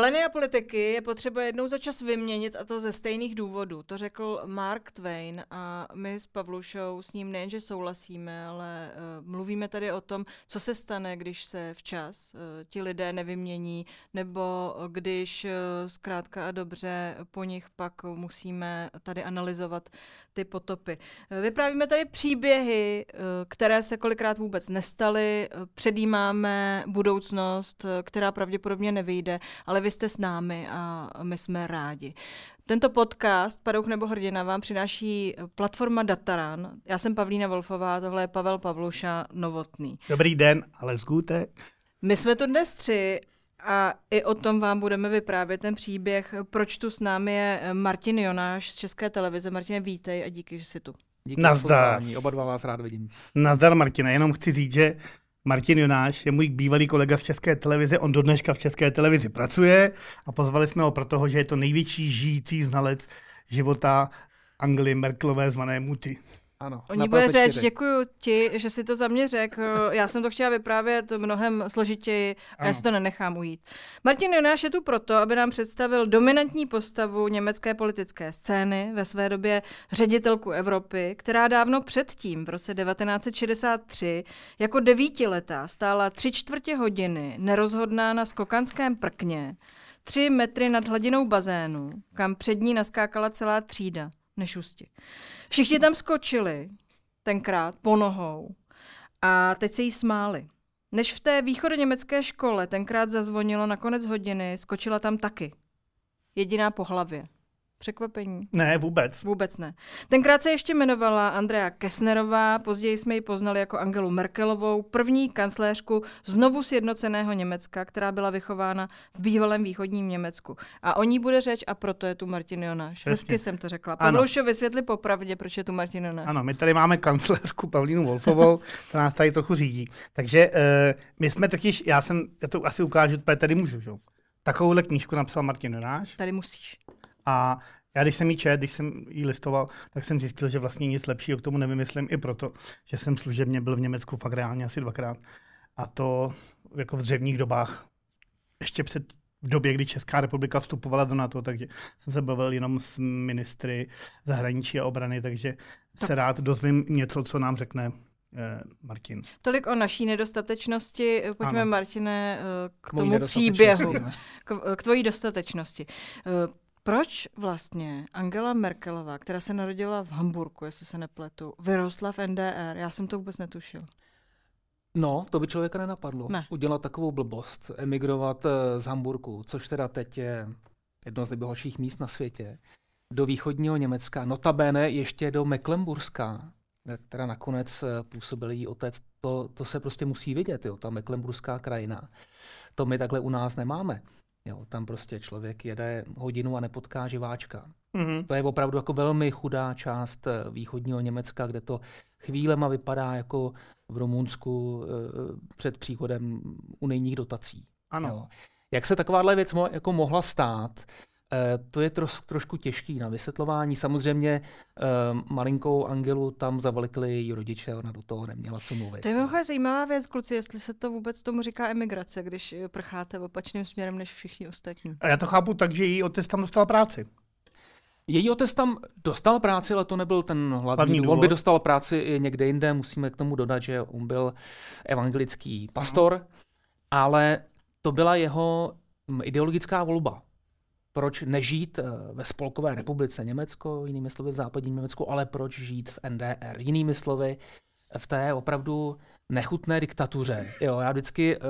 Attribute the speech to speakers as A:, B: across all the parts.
A: Pleny a politiky je potřeba jednou za čas vyměnit a to ze stejných důvodů. To řekl Mark Twain a my s Pavlušou s ním nejenže souhlasíme, ale uh, mluvíme tady o tom, co se stane, když se včas uh, ti lidé nevymění, nebo když uh, zkrátka a dobře po nich pak musíme tady analyzovat ty potopy. Vyprávíme tady příběhy, které se kolikrát vůbec nestaly, předjímáme budoucnost, která pravděpodobně nevyjde, ale vy jste s námi a my jsme rádi. Tento podcast Padouch nebo hrdina vám přináší platforma Dataran. Já jsem Pavlína Wolfová, tohle je Pavel Pavluša Novotný.
B: Dobrý den, ale zgůte.
A: My jsme tu dnes tři a i o tom vám budeme vyprávět ten příběh. Proč tu s námi je Martin Jonáš z České televize. Martin, vítej a díky, že jsi tu.
C: Díky Nazdar. Oba dva vás rád vidím.
B: Nazdar, Martina. Jenom chci říct, že Martin Jonáš je můj bývalý kolega z České televize, on do dneška v České televizi pracuje a pozvali jsme ho proto, že je to největší žijící znalec života Angely Merkelové zvané Muty.
A: Ano, Oni bude řeč, děkuji ti, že si to za mě řekl. Já jsem to chtěla vyprávět mnohem složitěji a ano. já si to nenechám ujít. Martin Jonáš je tu proto, aby nám představil dominantní postavu německé politické scény, ve své době ředitelku Evropy, která dávno předtím, v roce 1963, jako devítiletá stála tři čtvrtě hodiny nerozhodná na skokanském prkně, tři metry nad hladinou bazénu, kam před ní naskákala celá třída nešusti. Všichni tam skočili, tenkrát po nohou, a teď se jí smáli. Než v té východoněmecké škole tenkrát zazvonilo na konec hodiny, skočila tam taky. Jediná po hlavě. Překvapení?
B: Ne, vůbec.
A: Vůbec ne. Tenkrát se ještě jmenovala Andrea Kessnerová, později jsme ji poznali jako Angelu Merkelovou, první kancléřku znovu sjednoceného Německa, která byla vychována v bývalém východním Německu. A o ní bude řeč a proto je tu Martin Jonáš. Hezky jsem to řekla. Pavloušo, vysvětli popravdě, proč je tu Martin Jonáš.
B: Ano, my tady máme kancléřku Pavlínu Wolfovou, ta nás tady trochu řídí. Takže uh, my jsme totiž, já jsem, já to asi ukážu, tady můžu, že? Takovouhle knížku napsal Martin Jonáš.
A: Tady musíš.
B: A já když jsem ji čet, když jsem ji listoval, tak jsem zjistil, že vlastně nic lepšího k tomu nevymyslím i proto, že jsem služebně byl v Německu fakt reálně asi dvakrát. A to jako v dřevních dobách. Ještě před v době, kdy Česká republika vstupovala do NATO, takže jsem se bavil jenom s ministry zahraničí a obrany, takže tak. se rád dozvím něco, co nám řekne eh, Martin.
A: Tolik o naší nedostatečnosti. Pojďme, ano. Martine, eh, k tomu příběhu, k, k tvojí dostatečnosti. Proč vlastně Angela Merkelová, která se narodila v Hamburgu, jestli se nepletu, vyrostla v NDR? Já jsem to vůbec netušil.
C: No, to by člověka nenapadlo.
A: Ne.
C: Udělat takovou blbost, emigrovat eh, z Hamburgu, což teda teď je jedno z nejbohatších míst na světě, do východního Německa, notabene ještě do Mecklenburska, která nakonec eh, působil jí otec. To, to se prostě musí vidět, jo, ta Mecklenburská krajina. To my takhle u nás nemáme. Jo, tam prostě člověk jede hodinu a nepotká živáčka. Mm-hmm. To je opravdu jako velmi chudá část eh, východního Německa, kde to chvílema vypadá jako v Rumunsku e, před příchodem unijních dotací.
B: Ano. Jo.
C: Jak se takováhle věc mo- jako mohla stát, to je troš, trošku těžký na vysvětlování. Samozřejmě eh, malinkou Angelu tam zavlikli její rodiče, ona do toho neměla co mluvit.
A: To je velmi zajímavá věc, kluci, jestli se to vůbec tomu říká emigrace, když eh, prcháte opačným směrem než všichni ostatní.
B: A já to chápu tak, že její otec tam dostal práci.
C: Její otec tam dostal práci, ale to nebyl ten hlavní, hlavní důvod. On by dostal práci i někde jinde, musíme k tomu dodat, že on byl evangelický pastor, no. ale to byla jeho mm, ideologická volba proč nežít eh, ve Spolkové republice Německo, jinými slovy v západním Německu, ale proč žít v NDR. Jinými slovy, v té opravdu nechutné diktatuře. Jo, já vždycky uh,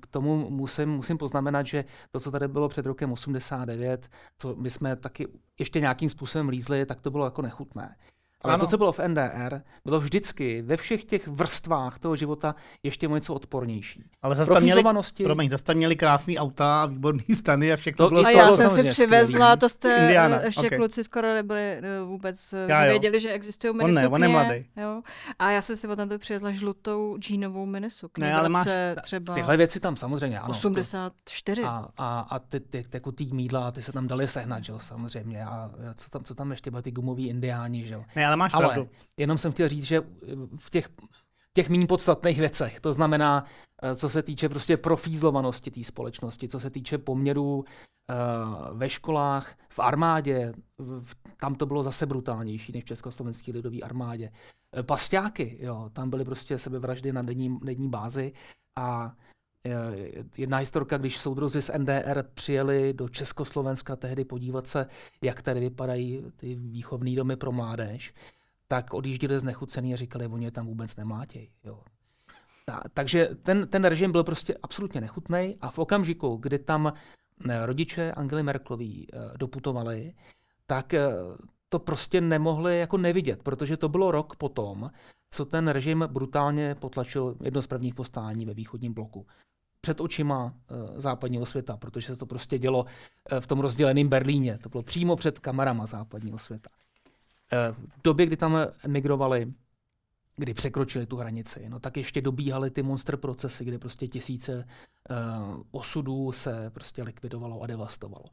C: k tomu musím, musím poznamenat, že to, co tady bylo před rokem 89, co my jsme taky ještě nějakým způsobem lízli, tak to bylo jako nechutné. Ale ano. to, co bylo v NDR, bylo vždycky ve všech těch vrstvách toho života ještě něco odpornější.
B: Ale zase tam měli, promiň, zase tam měli krásný auta, výborný stany a všechno to, bylo...
A: A já jsem si přivezla, to jste Indiana. ještě okay. kluci skoro nebyli eh, vůbec eh, já, věděli, že existují minisukně. On ne, on je mladý. Jo? A já jsem si tam přivezla žlutou džínovou minisukni. Ne, ale máš... třeba
C: tyhle věci tam samozřejmě, ano.
A: 84.
C: To, a, a, a ty, ty, ty, ty mídla, ty se tam dali sehnat, že jo, samozřejmě. A co tam, co tam ještě byly ty gumoví indiáni, že jo.
B: Ne, ale máš ale pravdu.
C: Jenom jsem chtěl říct, že v těch těch méně podstatných věcech. To znamená, eh, co se týče prostě profízlovanosti té společnosti, co se týče poměrů uh, ve školách, v armádě, v, tam to bylo zase brutálnější než v Československé lidové armádě. Pasťáky, jo, tam byly prostě sebevraždy na denní, denní bázi a jedna historka, když soudruzi z NDR přijeli do Československa tehdy podívat se, jak tady vypadají ty výchovné domy pro mládež, tak odjížděli znechucený a říkali, oni je tam vůbec nemlátějí. Jo. Ta, takže ten, ten režim byl prostě absolutně nechutný a v okamžiku, kdy tam eh, rodiče Angely Merklový eh, doputovali, tak eh, to prostě nemohli jako nevidět, protože to bylo rok potom, co ten režim brutálně potlačil jedno z prvních postání ve východním bloku před očima západního světa, protože se to prostě dělo v tom rozděleném Berlíně. To bylo přímo před kamerama západního světa. Eh, v době, kdy tam emigrovali, kdy překročili tu hranici, no tak ještě dobíhaly ty monster procesy, kdy prostě tisíce osudů se prostě likvidovalo a devastovalo.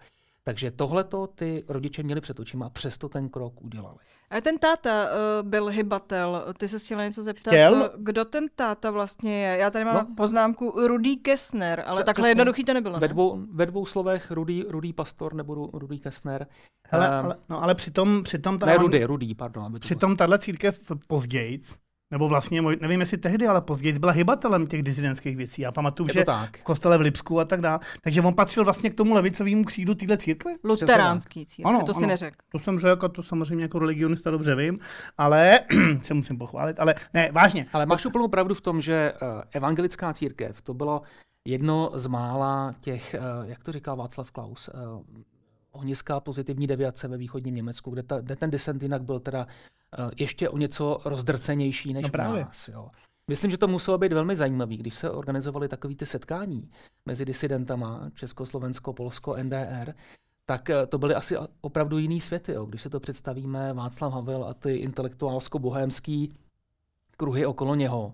C: Takže tohleto ty rodiče měli před očima a přesto ten krok udělali.
A: A ten táta uh, byl hybatel. Ty se chtěla něco zeptat.
B: Chtěl?
A: Kdo ten táta vlastně je? Já tady mám no. poznámku Rudý Kessner, ale takhle přesně, jednoduchý to nebylo.
C: Ve dvou, ve dvou slovech Rudý, Rudý Pastor nebo Rudý Kessner.
B: Hele, um, ale, no, ale přitom... přitom
C: ta, ne, Rudy, Rudý, pardon.
B: Přitom tahle církev později nebo vlastně, nevím jestli tehdy, ale později byla hybatelem těch disidentských věcí. Já pamatuju, že tak. v kostele v Lipsku a tak dále. Takže on patřil vlastně k tomu levicovému křídu téhle církve.
A: Luteránský církve, ano, to si ano, neřekl.
B: To jsem řekl, to samozřejmě jako religionista dobře vím, ale se musím pochválit, ale ne, vážně.
C: Ale máš úplnou pravdu v tom, že uh, evangelická církev, to bylo jedno z mála těch, uh, jak to říkal Václav Klaus, uh, ohniská pozitivní deviace ve východním Německu, kde, ta, kde ten disent jinak byl teda uh, ještě o něco rozdrcenější než no právě. u nás. Jo. Myslím, že to muselo být velmi zajímavé, když se organizovaly takové ty setkání mezi disidentama Československo, Polsko, NDR, tak uh, to byly asi opravdu jiný světy. Jo. Když se to představíme, Václav Havel a ty intelektuálsko-bohémský kruhy okolo něho,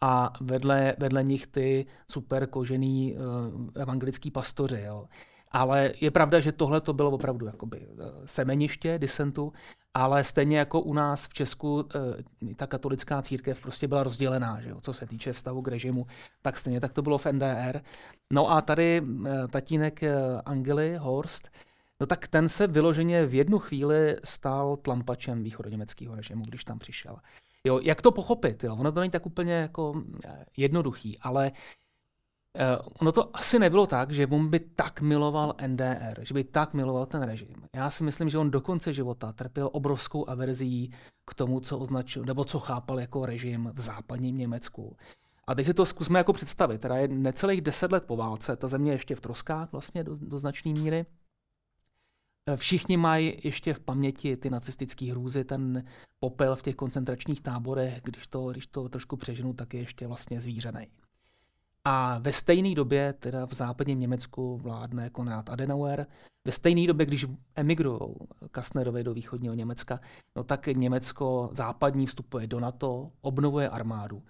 C: a vedle, vedle nich ty super kožený uh, evangelický pastoři. Jo. Ale je pravda, že tohle to bylo opravdu jakoby eh, semeniště disentu, ale stejně jako u nás v Česku eh, ta katolická církev prostě byla rozdělená, že jo, co se týče vztahu k režimu, tak stejně tak to bylo v NDR. No a tady eh, tatínek Angely Horst, no tak ten se vyloženě v jednu chvíli stal tlampačem východoněmeckého režimu, když tam přišel. Jo, jak to pochopit? Jo? Ono to není tak úplně jako jednoduchý, ale Uh, ono to asi nebylo tak, že on by tak miloval NDR, že by tak miloval ten režim. Já si myslím, že on do konce života trpěl obrovskou averzí k tomu, co označil, nebo co chápal jako režim v západním Německu. A teď si to zkusme jako představit. Teda je necelých deset let po válce, ta země je ještě v troskách vlastně do, do značné míry. Eh, všichni mají ještě v paměti ty nacistické hrůzy, ten popel v těch koncentračních táborech, když to, když to trošku přeženu, tak je ještě vlastně zvířený. A ve stejné době, teda v západním Německu, vládne Konrad Adenauer. Ve stejné době, když emigrují Kastnerovi do východního Německa, no tak Německo západní vstupuje do NATO, obnovuje armádu.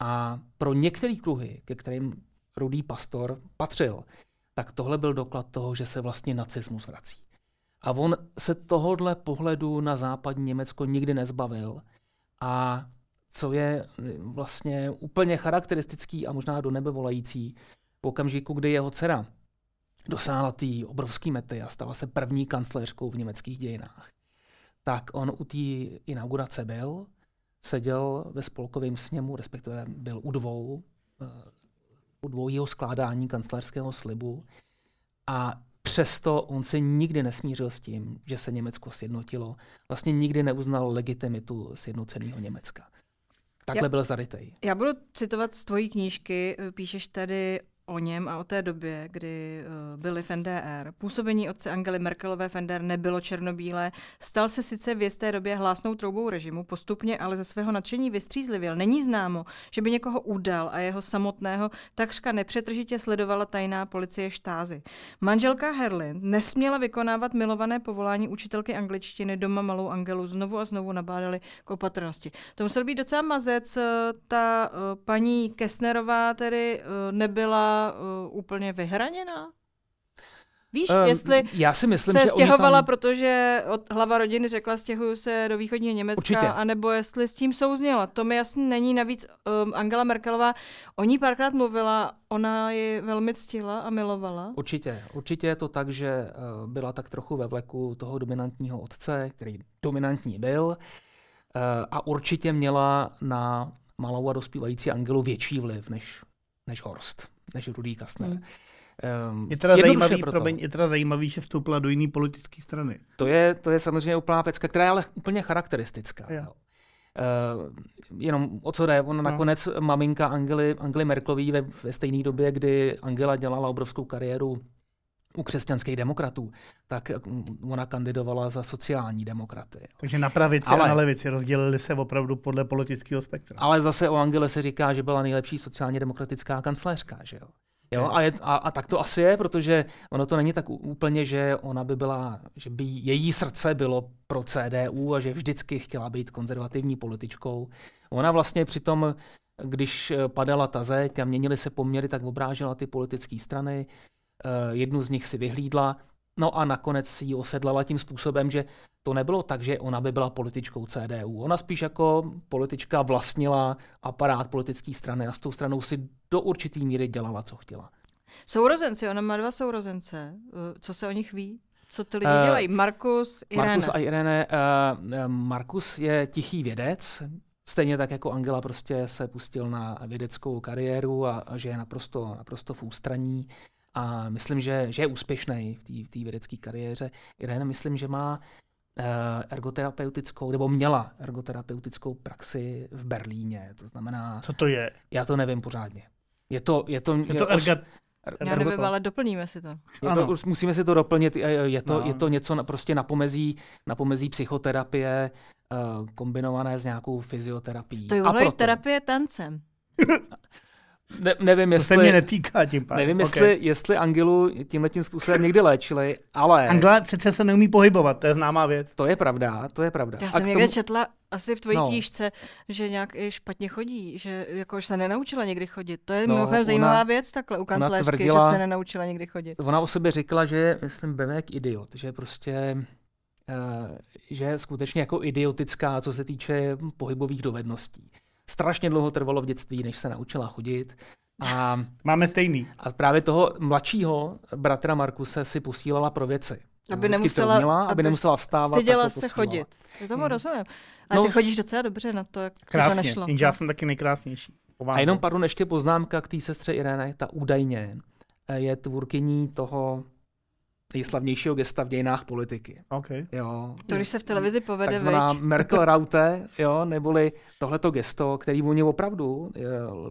C: A pro některé kruhy, ke kterým Rudý pastor patřil, tak tohle byl doklad toho, že se vlastně nacismus vrací. A on se tohohle pohledu na západní Německo nikdy nezbavil. A co je eh, vlastně úplně charakteristický a možná do nebe volající v okamžiku, kdy jeho dcera dosáhla té obrovské mety a stala se první kancléřkou v německých dějinách. Tak on u té inaugurace byl, seděl ve spolkovém sněmu, respektive byl u dvou, eh, u dvojího skládání kancléřského slibu a přesto on se nikdy nesmířil s tím, že se Německo sjednotilo. Vlastně nikdy neuznal legitimitu sjednoceného Německa. Takhle já, byl zarytej.
A: Já budu citovat z tvojí knížky. Píšeš tady o něm a o té době, kdy uh, byli v NDR. Působení otce Angely Merkelové v NDR nebylo černobílé. Stal se sice v jisté době hlásnou troubou režimu, postupně ale ze svého nadšení vystřízlivěl. Není známo, že by někoho udal a jeho samotného takřka nepřetržitě sledovala tajná policie štázy. Manželka Herlin nesměla vykonávat milované povolání učitelky angličtiny, doma malou Angelu znovu a znovu nabádali k opatrnosti. To musel být docela mazec. Eh, ta uh, paní Kessnerová tedy uh, uh, úplně vyhraněná? Víš, um, jestli
C: já si myslím,
A: se
C: že
A: stěhovala,
C: tam...
A: protože od hlava rodiny řekla, stěhuju se do východního Německa, Určitě. anebo jestli s tím souzněla. To mi jasně není. Navíc um, Angela Merkelová o ní párkrát mluvila, ona ji velmi ctila a milovala.
C: Určitě. Určitě je to tak, že uh, byla tak trochu ve vleku toho dominantního otce, který dominantní byl, uh, a určitě měla na malou a dospívající Angelu větší vliv než, než Horst, než Rudý Kastner. Hmm.
B: Um, je, teda zajímavý, promiň, je teda zajímavý, že vstoupila do jiné politické strany.
C: To je, to je samozřejmě úplná pecka, která je ale úplně charakteristická. Jo. Uh, jenom o co jde, ona no. nakonec maminka Angely, Angely Merklový ve, ve stejné době, kdy Angela dělala obrovskou kariéru u křesťanských demokratů, tak ona kandidovala za sociální demokraty.
B: Takže na pravici ale, a na levici rozdělili se opravdu podle politického spektra.
C: Ale zase o Angele se říká, že byla nejlepší sociálně demokratická kancléřka, že jo? Jo, a, je, a, a tak to asi je, protože ono to není tak úplně, že ona by byla, že by její srdce bylo pro CDU a že vždycky chtěla být konzervativní političkou. Ona vlastně přitom, když padala ta zeď a měnily se poměry, tak obrážela ty politické strany. Eh, jednu z nich si vyhlídla, no a nakonec si ji osedlala tím způsobem, že to nebylo tak, že ona by byla političkou CDU. Ona spíš jako politička vlastnila aparát politické strany a s tou stranou si do určitý míry dělala, co chtěla.
A: Sourozenci, ona má dva sourozence. Eh, co se o nich ví? Co ty lidi uh, dělají? Markus, Irene.
C: Markus a Irene. Uh, Markus je tichý vědec, stejně tak jako Angela prostě se pustil na vědeckou kariéru a, a že je naprosto, naprosto v ústraní. A myslím, že, že je úspěšný v té vědecké kariéře. Irene myslím, že má uh, ergoterapeutickou, nebo měla ergoterapeutickou praxi v Berlíně. To znamená...
B: Co to je?
C: Já to nevím pořádně. Je to, je to,
B: je to erga...
A: Já nevím, ale doplníme si to.
C: Je to musíme si to doplnit. Je to, no. je to něco na, prostě na pomezí, na pomezí psychoterapie uh, kombinované s nějakou fyzioterapií.
A: To je terapie tancem.
C: Ne, nevím, jestli,
B: to se mě netýká tím pádem.
C: Nevím, okay. jestli, jestli Angelu tímhle tím způsobem někdy léčili, ale...
B: Angela přece se neumí pohybovat, to je známá věc.
C: To je pravda, to je pravda.
A: Já jsem někde tomu... četla asi v tvojí no. knížce, že nějak i špatně chodí, že jako už se nenaučila někdy chodit. To je no, mimochodem zajímavá věc takhle u kancléřky, tvrdila, že se nenaučila někdy chodit.
C: Ona o sobě říkala, že je, myslím, bevék idiot, že prostě uh, že je skutečně jako idiotická, co se týče pohybových dovedností strašně dlouho trvalo v dětství, než se naučila chodit.
B: A, Máme stejný.
C: A právě toho mladšího bratra Markuse si posílala pro věci.
A: Aby nemusela,
C: měla, aby, aby nemusela vstávat.
A: Styděla se chodit. Já tomu hmm. rozumím. Ale no, ty chodíš docela dobře na to, jak
B: krásně,
A: to nešlo.
B: Krásně, já jsem taky nejkrásnější.
C: A jenom pardon, ještě poznámka k té sestře Irene, ta údajně eh, je tvůrkyní toho nejslavnějšího gesta v dějinách politiky.
B: Okay.
C: Jo.
A: To, když se v televizi povede,
C: Takzvaná Merkel Raute, jo, neboli tohleto gesto, který oni opravdu,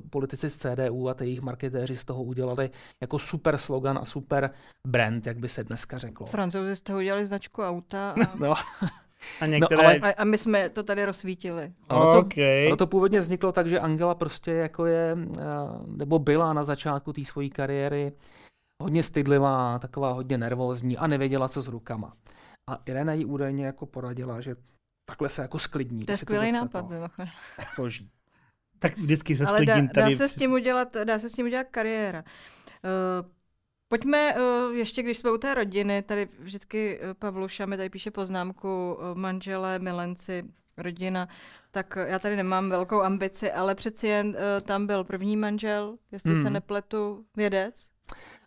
C: politici z CDU a jejich marketéři z toho udělali jako super slogan a super brand, jak by se dneska řeklo.
A: Francouzi z toho udělali značku auta. A...
C: no.
B: A, některé... no, ale...
A: a, a my jsme to tady rozsvítili.
C: Ono to, okay. ono to původně vzniklo tak, že Angela prostě jako je, nebo byla na začátku té své kariéry hodně stydlivá, taková hodně nervózní a nevěděla, co s rukama. A Irena jí údajně jako poradila, že takhle se jako sklidní.
A: To je skvělý nápad,
C: Složí.
B: tak vždycky se Ale sklidím
A: dá, tady. Dá se, s tím udělat, dá se s tím udělat kariéra. Uh, Pojďme uh, ještě, když jsme u té rodiny, tady vždycky uh, Pavluša mi tady píše poznámku uh, manželé, milenci, rodina, tak já tady nemám velkou ambici, ale přeci jen uh, tam byl první manžel, jestli hmm. se nepletu, vědec.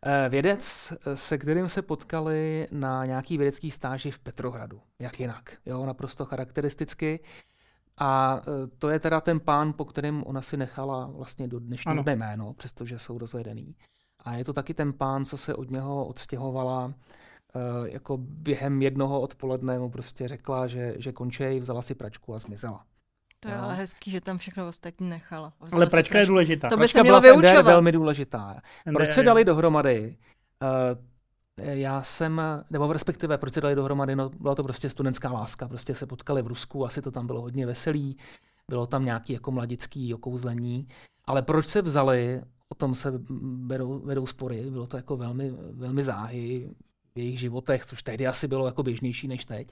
C: Eh, vědec, eh, se kterým se potkali na nějaký vědecký stáži v Petrohradu. Jak jinak. Jo, naprosto charakteristicky. A eh, to je teda ten pán, po kterém ona si nechala vlastně do dnešního dne jméno, přestože jsou rozvedený. A je to taky ten pán, co se od něho odstěhovala jako během jednoho odpoledne mu prostě řekla, že, že končí, vzala si pračku a zmizela.
A: To je no. ale hezký, že tam všechno ostatní nechala.
B: Vzala ale pračka je důležitá.
A: To by se mělo vyučovat.
C: velmi důležitá. Proč se dali dohromady? Uh, já jsem, nebo respektive proč se dali dohromady, no byla to prostě studentská láska, prostě se potkali v Rusku, asi to tam bylo hodně veselý, bylo tam nějaký jako mladický okouzlení, ale proč se vzali, o tom se vedou, vedou spory, bylo to jako velmi, velmi záhy v jejich životech, což tehdy asi bylo jako běžnější než teď,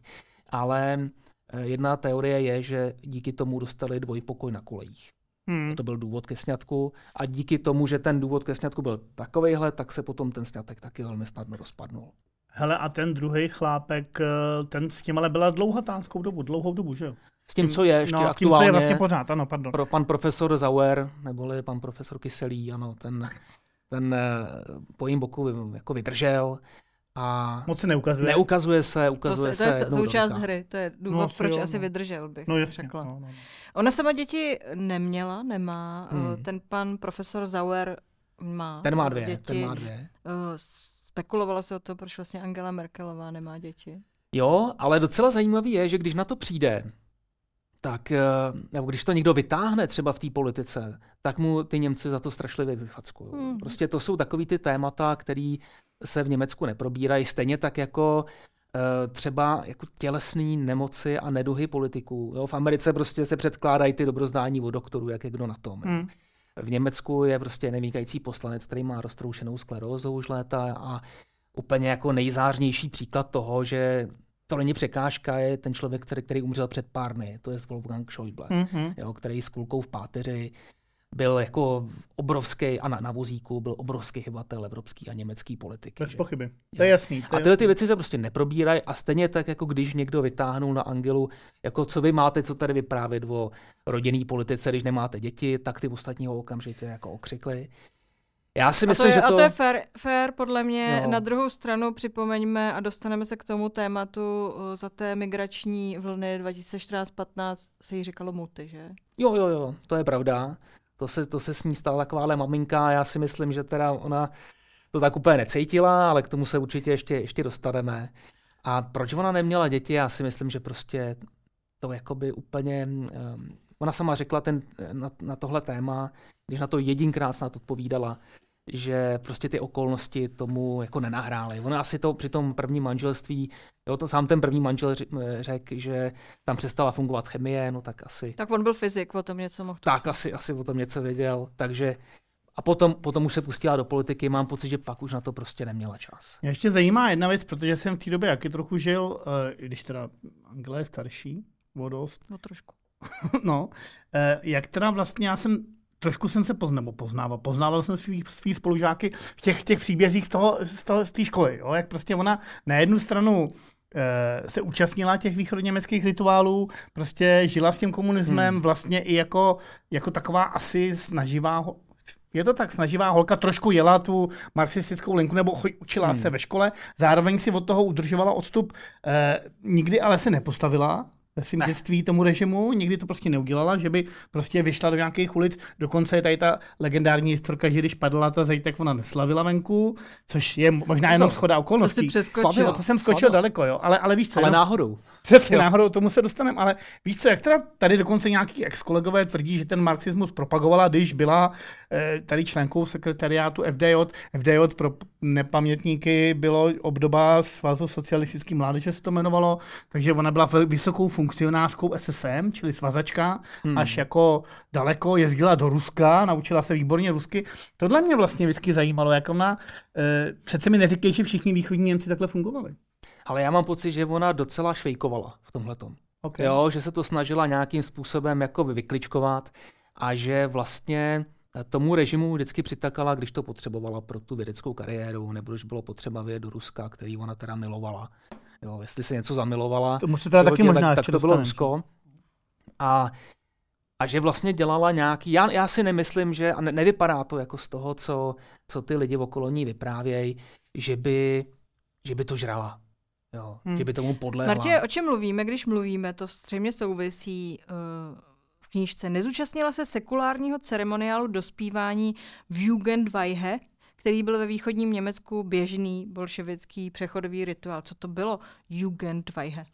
C: ale Eh, jedna teorie je, že díky tomu dostali dvojpokoj na kolejích. Hmm. To byl důvod ke sňatku a díky tomu, že ten důvod ke sňatku byl takovejhle, tak se potom ten sňatek taky velmi snadno rozpadnul.
B: Hele, a ten druhý chlápek, eh, ten s tím ale byla dlouhatánskou dobu, dlouhou dobu, že jo?
C: S tím, co je ještě
B: no,
C: s tím, co
B: je vlastně pořád, ano, pardon.
C: Pro pan profesor Zauer, neboli pan profesor Kyselý, ano, ten, ten po jím boku jako vydržel. A
B: Moc se neukazuje.
C: Neukazuje se, ukazuje
A: to, se. To je součást
C: hry,
A: to je důvod, no, proč jo, asi no. vydržel, bych
B: no, jasně,
A: řekla.
B: No, no, no.
A: Ona sama děti neměla, nemá. Hmm. Ten pan profesor Zauer má
C: Ten má dvě,
A: děti.
C: ten má dvě.
A: Spekulovalo se o to, proč vlastně Angela Merkelová nemá děti.
C: Jo, ale docela zajímavý je, že když na to přijde, tak eh, nebo když to někdo vytáhne třeba v té politice, tak mu ty Němci za to strašlivě vyfackují. Hmm. Prostě to jsou takový ty témata, které se v Německu neprobírají, stejně tak jako eh, třeba jako tělesné nemoci a neduhy politiků. Jo? V Americe prostě se předkládají ty dobrozdání od doktorů, jak je kdo na tom. Hmm. V Německu je prostě nevýkající poslanec, který má roztroušenou sklerózu už léta a úplně jako nejzářnější příklad toho, že to není překážka, je ten člověk, který, který umřel před pár dny, to je Wolfgang Schäuble, mm-hmm. jo, který s kulkou v páteři byl jako obrovský, a na, na vozíku byl obrovský hybatel evropský a německý politiky.
B: Bez že? pochyby. To je jasný.
C: To a tyhle ty věci se prostě neprobírají a stejně tak, jako když někdo vytáhnul na Angelu, jako co vy máte, co tady vyprávět o rodinný politice, když nemáte děti, tak ty ostatní ho okamžitě jako okřikli. Já si myslím,
A: a to je,
C: že to...
A: A to je fair, fair podle mě. No. Na druhou stranu připomeňme a dostaneme se k tomu tématu za té migrační vlny 2014-15 se jí říkalo muty, že?
C: Jo, jo, jo, to je pravda. To se, to se s ní stala takováhle maminka. Já si myslím, že teda ona to tak úplně necítila, ale k tomu se určitě ještě, ještě dostaneme. A proč ona neměla děti? Já si myslím, že prostě to jakoby úplně... Um, ona sama řekla ten, na, na tohle téma, když na to jedinkrát snad odpovídala, že prostě ty okolnosti tomu jako nenahrály. Ona asi to při tom prvním manželství, jo, to sám ten první manžel řekl, že tam přestala fungovat chemie, no tak asi...
A: Tak on byl fyzik, o tom něco mohl.
C: Tak asi, asi o tom něco věděl, takže a potom, potom už se pustila do politiky, mám pocit, že pak už na to prostě neměla čas.
B: Mě ještě zajímá jedna věc, protože jsem v té době jaký trochu žil, uh, když teda Angela je starší, o dost.
A: No trošku.
B: no, uh, jak teda vlastně já jsem trošku jsem se poznal, poznával. Poznával jsem svý, svý spolužáky v těch, těch příbězích z toho, z, toho, z té školy. Jo? Jak prostě ona na jednu stranu eh, se účastnila těch východněmeckých rituálů, prostě žila s tím komunismem, hmm. vlastně i jako, jako taková asi snaživá je to tak, snaživá holka trošku jela tu marxistickou linku, nebo učila hmm. se ve škole, zároveň si od toho udržovala odstup, eh, nikdy ale se nepostavila ve svém dětství tomu režimu, nikdy to prostě neudělala, že by prostě vyšla do nějakých ulic, dokonce je tady ta legendární historka, že když padla ta zeď, tak ona neslavila venku, což je možná jenom schoda okolností.
A: To, slavila,
B: to jsem skočil slavila. daleko, jo, ale, ale víš co.
C: Ale jenom, náhodou.
B: Přesně náhodou, tomu se dostaneme, ale víš co, jak teda tady dokonce nějaký ex-kolegové tvrdí, že ten marxismus propagovala, když byla eh, tady členkou sekretariátu FDJ. FDJ pro nepamětníky bylo obdoba Svazu socialistický mládeže se to jmenovalo, takže ona byla vysokou funkcionářkou SSM, čili svazačka, hmm. až jako daleko jezdila do Ruska, naučila se výborně rusky. Tohle mě vlastně vždycky zajímalo, jak ona, e, přece mi neříkej, že všichni východní Němci takhle fungovali.
C: Ale já mám pocit, že ona docela švejkovala v tomhle okay. Jo, že se to snažila nějakým způsobem jako vykličkovat a že vlastně tomu režimu vždycky přitakala, když to potřebovala pro tu vědeckou kariéru, nebo když bylo potřeba vyjet do Ruska, který ona teda milovala. Jo, jestli se něco zamilovala,
B: to musí teda taky možná
C: tak, tak to bylo Rusko. A, a že vlastně dělala nějaký, já, já si nemyslím, že, a ne, nevypadá to jako z toho, co, co ty lidi okolo ní vyprávějí, že by, že by to žrala. Jo, hmm. že by tomu podlehla.
A: Martě, o čem mluvíme, když mluvíme? To střejmě souvisí uh, v knížce. Nezúčastnila se sekulárního ceremoniálu dospívání v Jugendweihe, který byl ve východním Německu běžný bolševický přechodový rituál. Co to bylo Jugendweihe?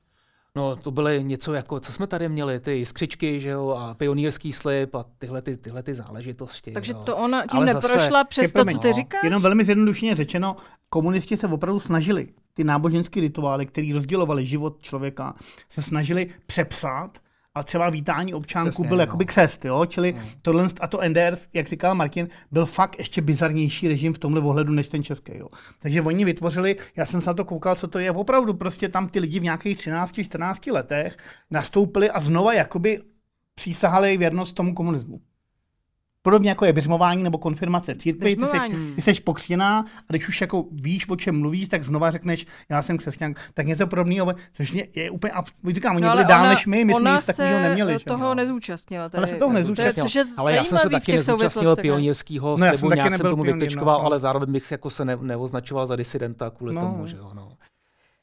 C: No, to byly něco jako, co jsme tady měli, ty skřičky, že jo, a pionýrský slib a tyhle, ty, tyhle ty záležitosti.
A: Takže
C: jo.
A: to ona tím Ale neprošla zase, přes to, co ty říkáš?
B: Jenom velmi zjednodušeně řečeno, komunisti se opravdu snažili ty náboženské rituály, které rozdělovaly život člověka, se snažili přepsat a třeba vítání občánků Přesně, byl no. jakoby křest, jo? čili no. tohle a to NDR, jak říkal Martin, byl fakt ještě bizarnější režim v tomhle ohledu než ten český. Jo? Takže oni vytvořili, já jsem se na to koukal, co to je, opravdu prostě tam ty lidi v nějakých 13-14 letech nastoupili a znova jakoby přísahali věrnost tomu komunismu podobně jako je běžmování nebo konfirmace v církvi, ty jsi, ty jsi pokřtěná a když už jako víš, o čem mluvíš, tak znova řekneš, já jsem křesťan, tak něco podobného, což mě je úplně, říkám, oni no, byli dál než my, my jsme nic takového neměli.
A: toho nezúčastnila.
B: Ale se toho nezúčastnila.
C: Ale já jsem se taky nezúčastnil pionýrského no, slibu, nějak jsem tomu vytečkoval, no. ale zároveň bych jako se neoznačoval za disidenta kvůli tomu, že jo. No.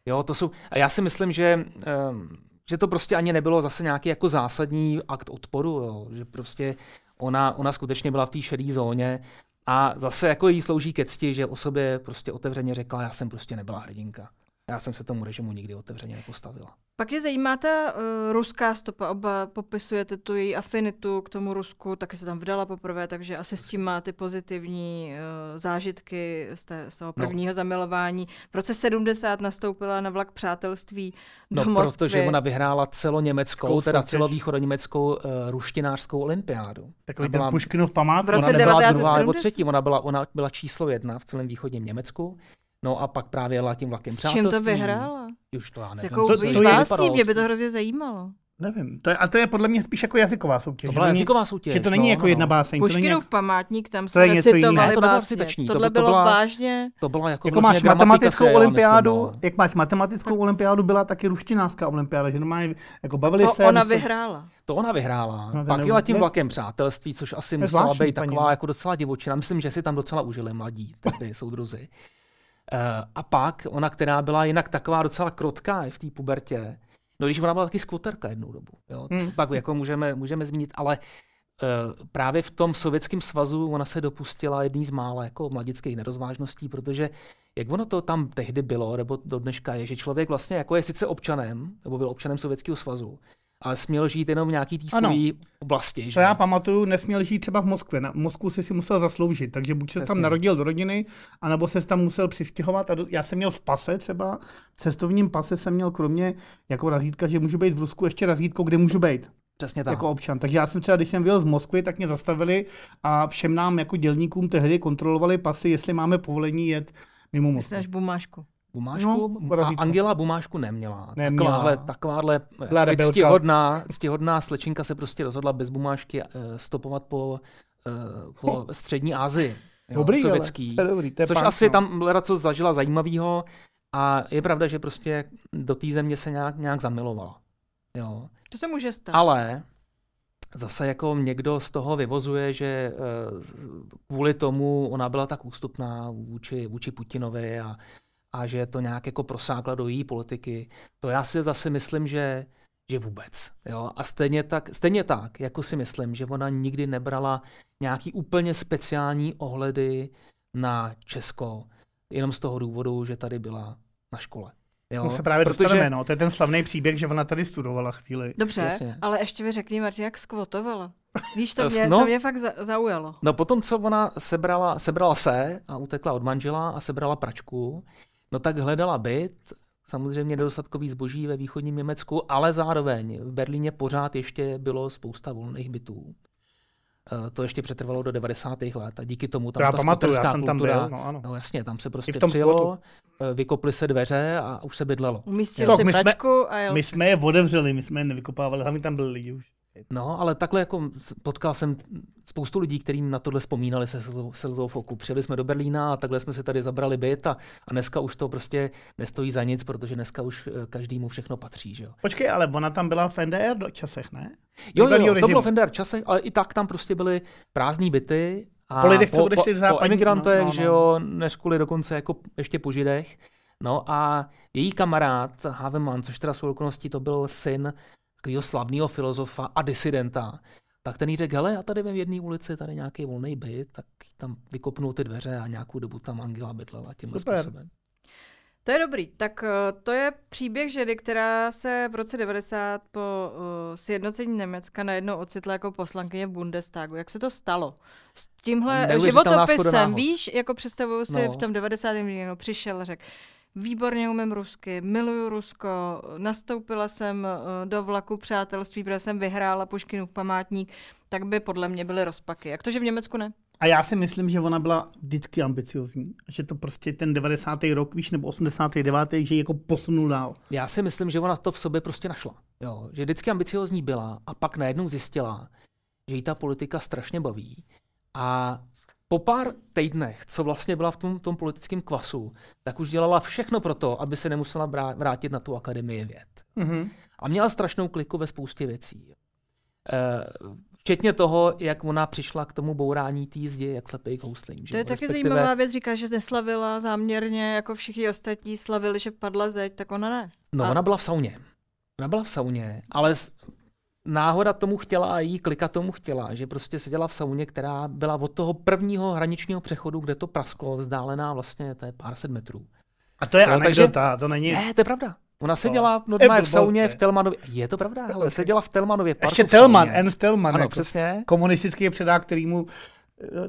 C: Jo, to jsou, a já si myslím, že, um, že to prostě ani nebylo zase nějaký jako zásadní akt odporu, jo, že prostě ona, ona skutečně byla v té šedé zóně a zase jako jí slouží ke cti, že o sobě prostě otevřeně řekla, já jsem prostě nebyla hrdinka. Já jsem se tomu režimu nikdy otevřeně nepostavila.
A: Pak je zajímá ta uh, ruská stopa, oba popisujete tu její afinitu k tomu Rusku, taky se tam vdala poprvé, takže asi s tím má ty pozitivní uh, zážitky z, té, z toho no. prvního no. zamilování. V roce 70 nastoupila na vlak přátelství do no,
C: Moskvy. protože ona vyhrála celoněmeckou, teda celovýchodoněmeckou uh, ruštinářskou olympiádu.
B: Takový ten Puškinův památku.
A: V roce
C: ona nebyla druhá nebo třetí, ona byla, ona byla číslo jedna v celém východním Německu. No a pak právě jela tím vlakem
A: S čím to vyhrála?
C: Už to já nevím.
A: Jakou to, to, to pásí, mě by to hrozně zajímalo.
B: Nevím, to je, a to je podle mě spíš jako jazyková soutěž.
C: To byla jazyková soutěž.
B: Že to není no, jako no. jedna báseň.
A: Puškinův to památník, tam se recitovali
C: to básně. Citační.
A: Tohle
C: to,
A: bylo byla, vážně.
C: To bylo jako,
B: jako máš matematickou olympiádu, myslím, no. jak máš matematickou olympiádu, byla taky ruštinářská olympiáda, že normálně jako bavili
A: to
B: se.
A: ona vyhrála.
C: To ona vyhrála. No, Pak jela tím vlakem přátelství, což asi musela být taková jako docela divočina. Myslím, že si tam docela užili mladí, tedy soudruzi. Uh, a pak ona, která byla jinak taková docela krotká i v té pubertě, no když ona byla taky skvoterka jednou dobu, jo, hmm. pak jako můžeme, můžeme zmínit, ale uh, právě v tom sovětském svazu ona se dopustila jedný z mála jako mladických nerozvážností, protože jak ono to tam tehdy bylo, nebo do dneška je, že člověk vlastně jako je sice občanem, nebo byl občanem Sovětského svazu, ale směl žít jenom v nějaký té své oblasti. Že?
B: To já pamatuju, nesměl žít třeba v Moskvě. Na Moskvu si si musel zasloužit, takže buď se tam narodil do rodiny, anebo se tam musel přistěhovat. A já jsem měl v pase třeba, v cestovním pase jsem měl kromě jako razítka, že můžu být v Rusku, ještě razítko, kde můžu být.
C: Přesně tak.
B: Jako občan. Takže já jsem třeba, když jsem vyjel z Moskvy, tak mě zastavili a všem nám jako dělníkům tehdy kontrolovali pasy, jestli máme povolení jet mimo Moskvu.
A: Myslíš bumášku.
C: Bumášku? No, a Angela bumášku neměla. neměla. Takováhle, takováhle ctihodná, ctihodná slečinka se prostě rozhodla bez bumášky uh, stopovat po, uh, po střední Asii. Jo, dobrý, sovětský. Ale, dobrý, což pán, asi no. tam Lera co zažila zajímavého a je pravda, že prostě do té země se nějak, nějak zamilovala. Jo.
A: To se může stát.
C: Ale zase jako někdo z toho vyvozuje, že kvůli tomu ona byla tak ústupná vůči, vůči Putinovi a a že to nějak jako prosákla do její politiky, to já si zase myslím, že, že vůbec. Jo? A stejně tak, stejně tak, jako si myslím, že ona nikdy nebrala nějaký úplně speciální ohledy na Česko, jenom z toho důvodu, že tady byla na škole.
B: Jo, no se právě protože... dostaneme, no. To je ten slavný příběh, že ona tady studovala chvíli.
A: Dobře, Jasně. ale ještě mi řekni, Martin, jak skvotovala. Víš, to mě, no, to mě fakt zaujalo.
C: No potom, co ona sebrala, sebrala se a utekla od manžela a sebrala pračku, No tak hledala byt, samozřejmě nedostatkový zboží ve východním Německu, ale zároveň v Berlíně pořád ještě bylo spousta volných bytů. Eh, to ještě přetrvalo do 90. let a díky tomu tam
B: to já
C: ta
B: pamatuju, já jsem
C: kultura,
B: tam byl, no, ano.
C: no jasně, tam se prostě přijelo, eh, vykoply se dveře a už se bydlelo.
A: Umístil si my jsme,
B: a jel. My jsme je odevřeli, my jsme je nevykopávali, hlavně tam byli lidi už.
C: No, ale takhle jako potkal jsem spoustu lidí, kterým na tohle vzpomínali se slzou v oku. Přijeli jsme do Berlína a takhle jsme se tady zabrali byt a, a dneska už to prostě nestojí za nic, protože dneska už eh, každému všechno patří. Že jo?
B: Počkej, ale ona tam byla v NDR do časech, ne?
C: Jo, jo, jo to bylo v NDR časech, ale i tak tam prostě byly prázdné byty. A
B: po lidech,
C: co
B: odešli
C: v západní. Po emigrantech, no, no, no. že jo, než kvůli dokonce jako ještě po židech. No a její kamarád Haveman, což teda jsou okolností, to byl syn takového slavného filozofa a disidenta, tak ten jí řekl, hele, já tady v jedné ulici, tady nějaký volný byt, tak tam vykopnou ty dveře a nějakou dobu tam Angela bydlela tímhle Super. způsobem.
A: To je dobrý. Tak uh, to je příběh ženy, která se v roce 90 po uh, sjednocení Německa najednou ocitla jako poslankyně v Bundestagu. Jak se to stalo? S tímhle životopisem, víš, jako představuju si no. v tom 90. někdo přišel, řekl, výborně umím rusky, miluju Rusko, nastoupila jsem eh, do vlaku přátelství, protože jsem vyhrála Puškinův památník, tak by podle mě byly rozpaky. Jak to, že v Německu ne?
B: A já si myslím, že ona byla vždycky ambiciozní. Že to prostě ten 90. rok, víš, nebo 89. že ji jako posunul dál.
C: Já si myslím, že ona to v sobě prostě našla. Jo, že vždycky ambiciozní byla a pak najednou zjistila, že jí ta politika strašně baví A po pár týdnech, co vlastně byla v tom, tom politickém kvasu, tak už dělala všechno pro to, aby se nemusela vrátit na tu akademii věd. Mm-hmm. A měla strašnou kliku ve spoustě věcí. E, včetně toho, jak ona přišla k tomu bourání té zdi, jak slepej kousling.
A: To je taky zajímavá věc, říká, že neslavila záměrně, jako všichni ostatní slavili, že padla zeď, tak ona ne.
C: No, a... ona byla v sauně. Ona byla v sauně, ale náhoda tomu chtěla a jí klika tomu chtěla, že prostě seděla v sauně, která byla od toho prvního hraničního přechodu, kde to prasklo, vzdálená vlastně, to je pár set metrů.
B: A to je no, anekdota, takže, to není...
C: Ne, to je pravda. Ona seděla normálně v sauně v Telmanově. Je to pravda, ale seděla v Telmanově
B: parku Ještě Telman, Ernst Telman.
C: Ano, jako přesně.
B: Komunistický předák, který mu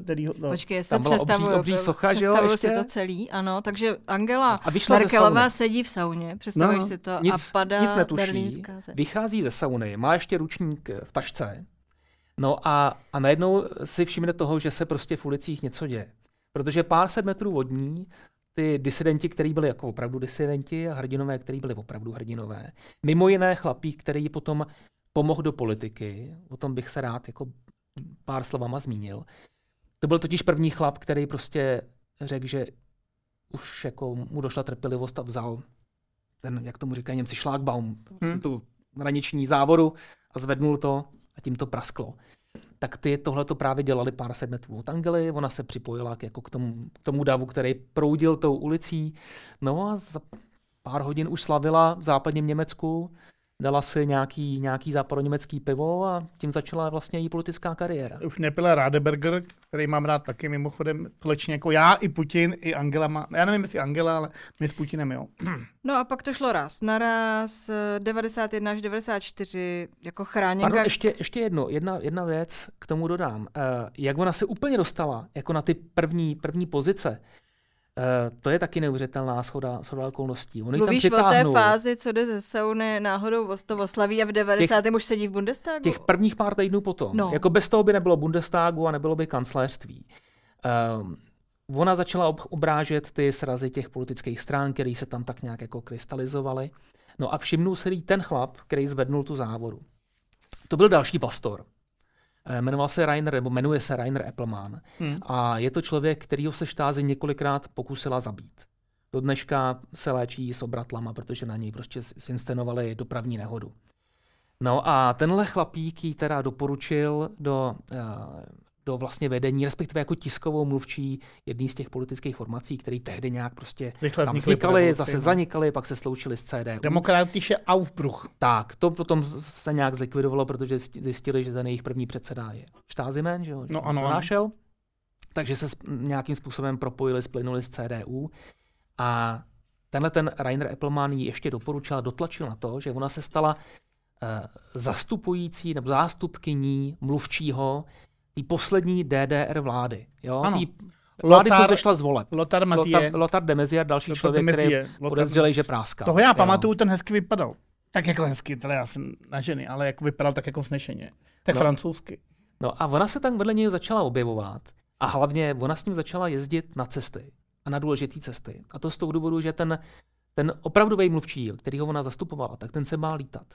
A: který, no, Počkej, se představuju, obří, obří
C: socha, že jo,
A: si to celý, ano, takže Angela a Merkelová sedí v sauně, představuješ no, si to, nic, a padá nic netuší,
C: vychází ze sauny, má ještě ručník v tašce, no a, a najednou si všimne toho, že se prostě v ulicích něco děje. Protože pár set metrů od ní ty disidenti, kteří byli jako opravdu disidenti a hrdinové, kteří byli opravdu hrdinové. Mimo jiné chlapík, který potom pomohl do politiky, o tom bych se rád jako pár slovama zmínil. To byl totiž první chlap, který prostě řekl, že už jako mu došla trpělivost a vzal ten, jak tomu říkají Němci, šlákbaum, hmm. tu hraniční závoru a zvednul to a tím to prasklo. Tak ty tohle to právě dělali pár set metrů od Angely, ona se připojila k, jako k, tomu, k tomu davu, který proudil tou ulicí, no a za pár hodin už slavila v západním Německu, dala si nějaký, nějaký západoněmecký pivo a tím začala vlastně její politická kariéra.
B: Už nepila Radeberger, který mám rád taky mimochodem, společně jako já, i Putin, i Angela má, já nevím, jestli Angela, ale my s Putinem, jo.
A: No a pak to šlo raz na raz, 91 až 94, jako chráněnka.
C: Pardon, ještě, ještě jedno, jedna, jedna věc k tomu dodám. Uh, jak ona se úplně dostala, jako na ty první, první pozice, Uh, to je taky neuvěřitelná schoda, schoda okolností.
A: Oni Mluvíš tam o té fázi, co jde ze sauny náhodou to oslaví a v 90. Těch, už sedí v Bundestagu?
C: Těch prvních pár týdnů potom. No. Jako bez toho by nebylo Bundestagu a nebylo by kancléřství. Uh, ona začala ob- obrážet ty srazy těch politických stran, které se tam tak nějak jako krystalizovaly. No a všimnul se jí ten chlap, který zvednul tu závodu. To byl další pastor. Eh, jmenoval se Rainer, nebo jmenuje se Rainer Appleman. Hmm. A je to člověk, kterýho se štáze několikrát pokusila zabít. Do dneška se léčí s obratlama, protože na něj prostě zinscenovali dopravní nehodu. No a tenhle chlapík jí teda doporučil do uh, do vlastně vedení, respektive jako tiskovou mluvčí jedný z těch politických formací, který tehdy nějak prostě Rychle tam vznikaly, zase no. zanikaly, pak se sloučili s CDU.
B: Demokratische Aufbruch.
C: Tak, to potom se nějak zlikvidovalo, protože zjistili, že ten jejich první předseda je Štázimen, že jo?
B: No ano. Našel.
C: Takže se nějakým způsobem propojili, splynuli s CDU a tenhle ten Rainer Eppelmann ji ještě doporučil a dotlačil na to, že ona se stala uh, zastupující nebo zástupkyní mluvčího té poslední DDR vlády. Jo? Ano. Tý vlády, Lothar, co zešla z voleb.
B: Lothar Mazie.
C: Lothar, Lothar de Maizière, další Lothar člověk, který podezřelý, že práská.
B: Toho já pamatuju, ten hezky vypadal. Tak jako hezky, teda já jsem na ženy, ale jak vypadal tak jako vznešeně. Tak no. francouzsky.
C: No a ona se tam vedle něj začala objevovat a hlavně ona s ním začala jezdit na cesty a na důležité cesty. A to z toho důvodu, že ten, ten opravdový mluvčí, který ho ona zastupovala, tak ten se bál lítat.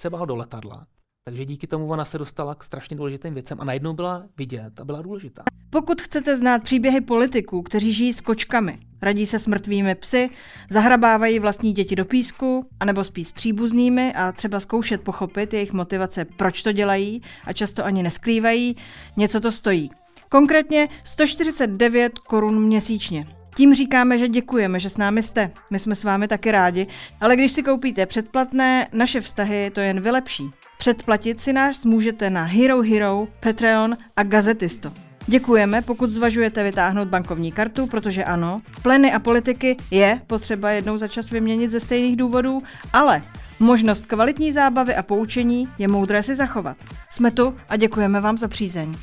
C: Se bál do letadla takže díky tomu ona se dostala k strašně důležitým věcem a najednou byla vidět a byla důležitá.
A: Pokud chcete znát příběhy politiků, kteří žijí s kočkami, radí se s mrtvými psy, zahrabávají vlastní děti do písku, anebo spí s příbuznými a třeba zkoušet pochopit jejich motivace, proč to dělají a často ani neskrývají, něco to stojí. Konkrétně 149 korun měsíčně. Tím říkáme, že děkujeme, že s námi jste. My jsme s vámi taky rádi, ale když si koupíte předplatné, naše vztahy to jen vylepší. Předplatit si nás můžete na Hero Hero, Patreon a Gazetisto. Děkujeme, pokud zvažujete vytáhnout bankovní kartu, protože ano, pleny a politiky je potřeba jednou za čas vyměnit ze stejných důvodů, ale možnost kvalitní zábavy a poučení je moudré si zachovat. Jsme tu a děkujeme vám za přízeň.